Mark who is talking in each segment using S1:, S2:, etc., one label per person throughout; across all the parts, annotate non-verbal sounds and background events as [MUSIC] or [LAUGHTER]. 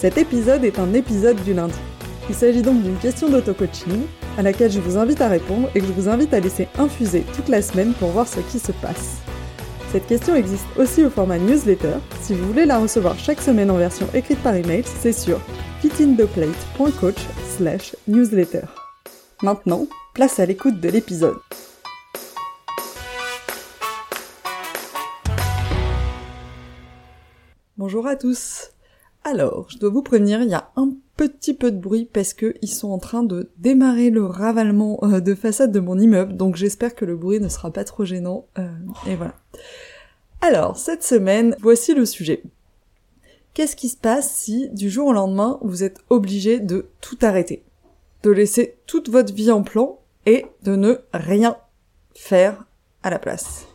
S1: Cet épisode est un épisode du lundi. Il s'agit donc d'une question d'auto-coaching à laquelle je vous invite à répondre et que je vous invite à laisser infuser toute la semaine pour voir ce qui se passe. Cette question existe aussi au format newsletter. Si vous voulez la recevoir chaque semaine en version écrite par email, c'est sur fitintheplate.coach slash newsletter. Maintenant, place à l'écoute de l'épisode. Bonjour à tous alors, je dois vous prévenir, il y a un petit peu de bruit parce que ils sont en train de démarrer le ravalement euh, de façade de mon immeuble, donc j'espère que le bruit ne sera pas trop gênant. Euh, et voilà. Alors, cette semaine, voici le sujet. Qu'est-ce qui se passe si, du jour au lendemain, vous êtes obligé de tout arrêter? De laisser toute votre vie en plan et de ne rien faire à la place?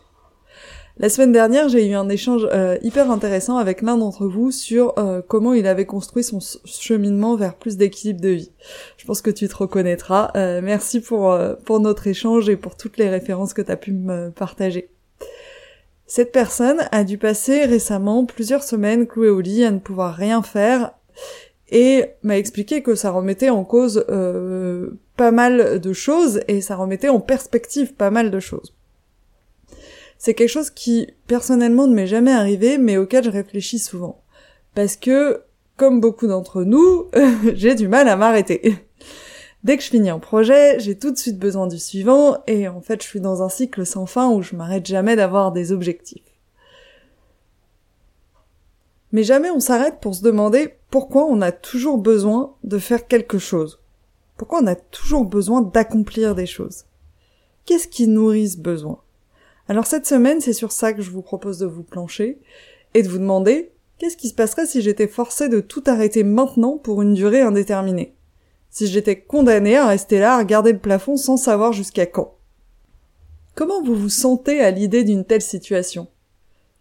S1: La semaine dernière, j'ai eu un échange euh, hyper intéressant avec l'un d'entre vous sur euh, comment il avait construit son cheminement vers plus d'équilibre de vie. Je pense que tu te reconnaîtras. Euh, merci pour, pour notre échange et pour toutes les références que tu as pu me partager. Cette personne a dû passer récemment plusieurs semaines clouée au lit à ne pouvoir rien faire et m'a expliqué que ça remettait en cause pas mal de choses et ça remettait en perspective pas mal de choses. C'est quelque chose qui, personnellement, ne m'est jamais arrivé, mais auquel je réfléchis souvent. Parce que, comme beaucoup d'entre nous, [LAUGHS] j'ai du mal à m'arrêter. Dès que je finis un projet, j'ai tout de suite besoin du suivant, et en fait, je suis dans un cycle sans fin où je m'arrête jamais d'avoir des objectifs. Mais jamais on s'arrête pour se demander pourquoi on a toujours besoin de faire quelque chose. Pourquoi on a toujours besoin d'accomplir des choses. Qu'est-ce qui nourrit ce besoin? Alors cette semaine, c'est sur ça que je vous propose de vous plancher et de vous demander qu'est-ce qui se passerait si j'étais forcé de tout arrêter maintenant pour une durée indéterminée? Si j'étais condamné à rester là à regarder le plafond sans savoir jusqu'à quand? Comment vous vous sentez à l'idée d'une telle situation?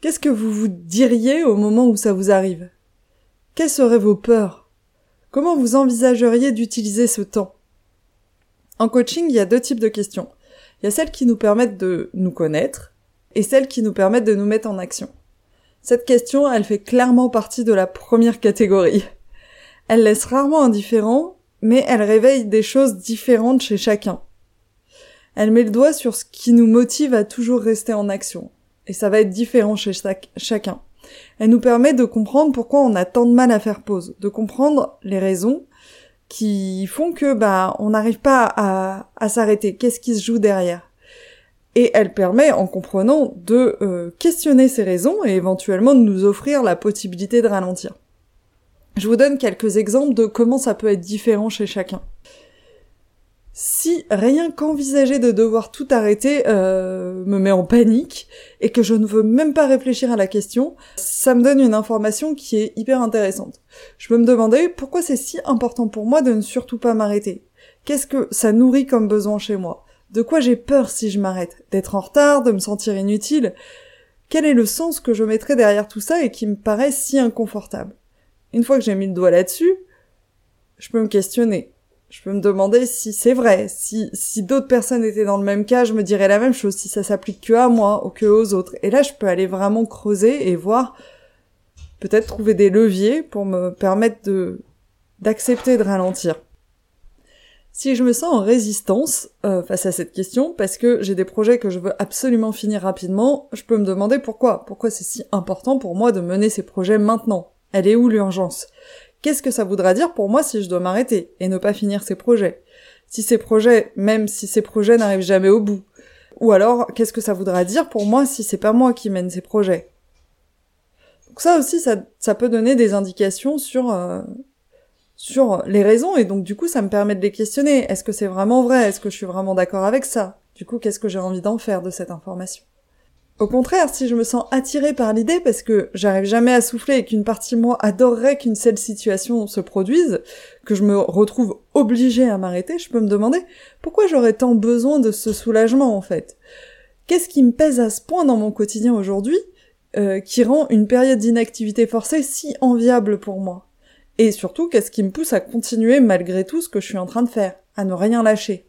S1: Qu'est-ce que vous vous diriez au moment où ça vous arrive? Quelles seraient vos peurs? Comment vous envisageriez d'utiliser ce temps? En coaching, il y a deux types de questions. Il y a celles qui nous permettent de nous connaître et celles qui nous permettent de nous mettre en action. Cette question, elle fait clairement partie de la première catégorie. Elle laisse rarement indifférent, mais elle réveille des choses différentes chez chacun. Elle met le doigt sur ce qui nous motive à toujours rester en action. Et ça va être différent chez chacun. Elle nous permet de comprendre pourquoi on a tant de mal à faire pause, de comprendre les raisons, qui font que bah on n'arrive pas à, à s'arrêter. Qu'est-ce qui se joue derrière? Et elle permet, en comprenant, de euh, questionner ces raisons et éventuellement de nous offrir la possibilité de ralentir. Je vous donne quelques exemples de comment ça peut être différent chez chacun si rien qu'envisager de devoir tout arrêter euh, me met en panique et que je ne veux même pas réfléchir à la question, ça me donne une information qui est hyper intéressante. Je peux me demander pourquoi c'est si important pour moi de ne surtout pas m'arrêter. Qu'est-ce que ça nourrit comme besoin chez moi? De quoi j'ai peur si je m'arrête? D'être en retard, de me sentir inutile? Quel est le sens que je mettrais derrière tout ça et qui me paraît si inconfortable? Une fois que j'ai mis le doigt là-dessus, je peux me questionner je peux me demander si c'est vrai. Si, si d'autres personnes étaient dans le même cas, je me dirais la même chose, si ça s'applique que à moi ou que aux autres. Et là, je peux aller vraiment creuser et voir, peut-être trouver des leviers pour me permettre de, d'accepter de ralentir. Si je me sens en résistance euh, face à cette question, parce que j'ai des projets que je veux absolument finir rapidement, je peux me demander pourquoi. Pourquoi c'est si important pour moi de mener ces projets maintenant? Elle est où l'urgence? Qu'est-ce que ça voudra dire pour moi si je dois m'arrêter et ne pas finir ces projets? Si ces projets, même si ces projets n'arrivent jamais au bout. Ou alors, qu'est-ce que ça voudra dire pour moi si c'est pas moi qui mène ces projets? Donc ça aussi, ça, ça peut donner des indications sur euh, sur les raisons et donc du coup, ça me permet de les questionner. Est-ce que c'est vraiment vrai? Est-ce que je suis vraiment d'accord avec ça? Du coup, qu'est-ce que j'ai envie d'en faire de cette information? Au contraire, si je me sens attirée par l'idée parce que j'arrive jamais à souffler et qu'une partie de moi adorerait qu'une seule situation se produise, que je me retrouve obligée à m'arrêter, je peux me demander pourquoi j'aurais tant besoin de ce soulagement en fait. Qu'est-ce qui me pèse à ce point dans mon quotidien aujourd'hui euh, qui rend une période d'inactivité forcée si enviable pour moi? Et surtout, qu'est-ce qui me pousse à continuer malgré tout ce que je suis en train de faire, à ne rien lâcher?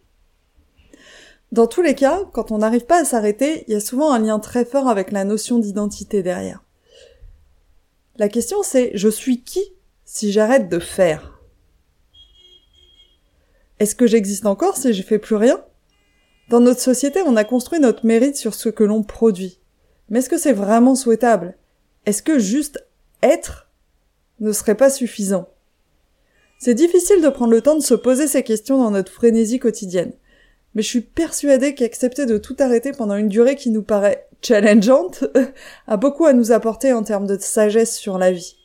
S1: Dans tous les cas, quand on n'arrive pas à s'arrêter, il y a souvent un lien très fort avec la notion d'identité derrière. La question c'est je suis qui si j'arrête de faire? Est-ce que j'existe encore si je fais plus rien? Dans notre société, on a construit notre mérite sur ce que l'on produit. Mais est-ce que c'est vraiment souhaitable? Est-ce que juste être ne serait pas suffisant? C'est difficile de prendre le temps de se poser ces questions dans notre frénésie quotidienne mais je suis persuadée qu'accepter de tout arrêter pendant une durée qui nous paraît challengeante [LAUGHS] a beaucoup à nous apporter en termes de sagesse sur la vie.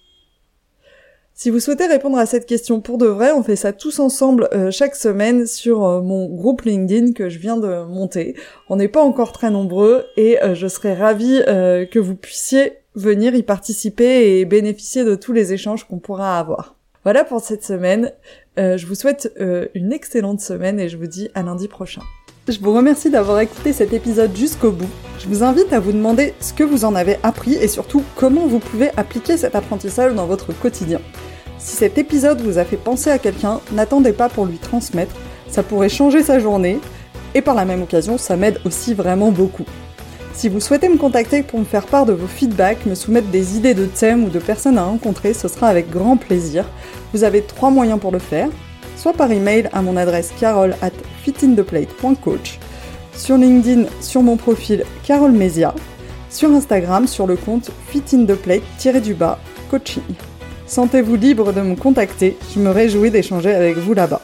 S1: Si vous souhaitez répondre à cette question pour de vrai, on fait ça tous ensemble euh, chaque semaine sur euh, mon groupe LinkedIn que je viens de monter. On n'est pas encore très nombreux et euh, je serais ravie que vous puissiez venir y participer et bénéficier de tous les échanges qu'on pourra avoir. Voilà pour cette semaine. Euh, je vous souhaite euh, une excellente semaine et je vous dis à lundi prochain. Je vous remercie d'avoir écouté cet épisode jusqu'au bout. Je vous invite à vous demander ce que vous en avez appris et surtout comment vous pouvez appliquer cet apprentissage dans votre quotidien. Si cet épisode vous a fait penser à quelqu'un, n'attendez pas pour lui transmettre, ça pourrait changer sa journée et par la même occasion ça m'aide aussi vraiment beaucoup. Si vous souhaitez me contacter pour me faire part de vos feedbacks, me soumettre des idées de thèmes ou de personnes à rencontrer, ce sera avec grand plaisir. Vous avez trois moyens pour le faire, soit par email à mon adresse carole at fitintheplate.coach, sur LinkedIn sur mon profil Carole Mesia, sur Instagram sur le compte fitintheplate-du-bas coaching. Sentez-vous libre de me contacter, je me réjouis d'échanger avec vous là-bas.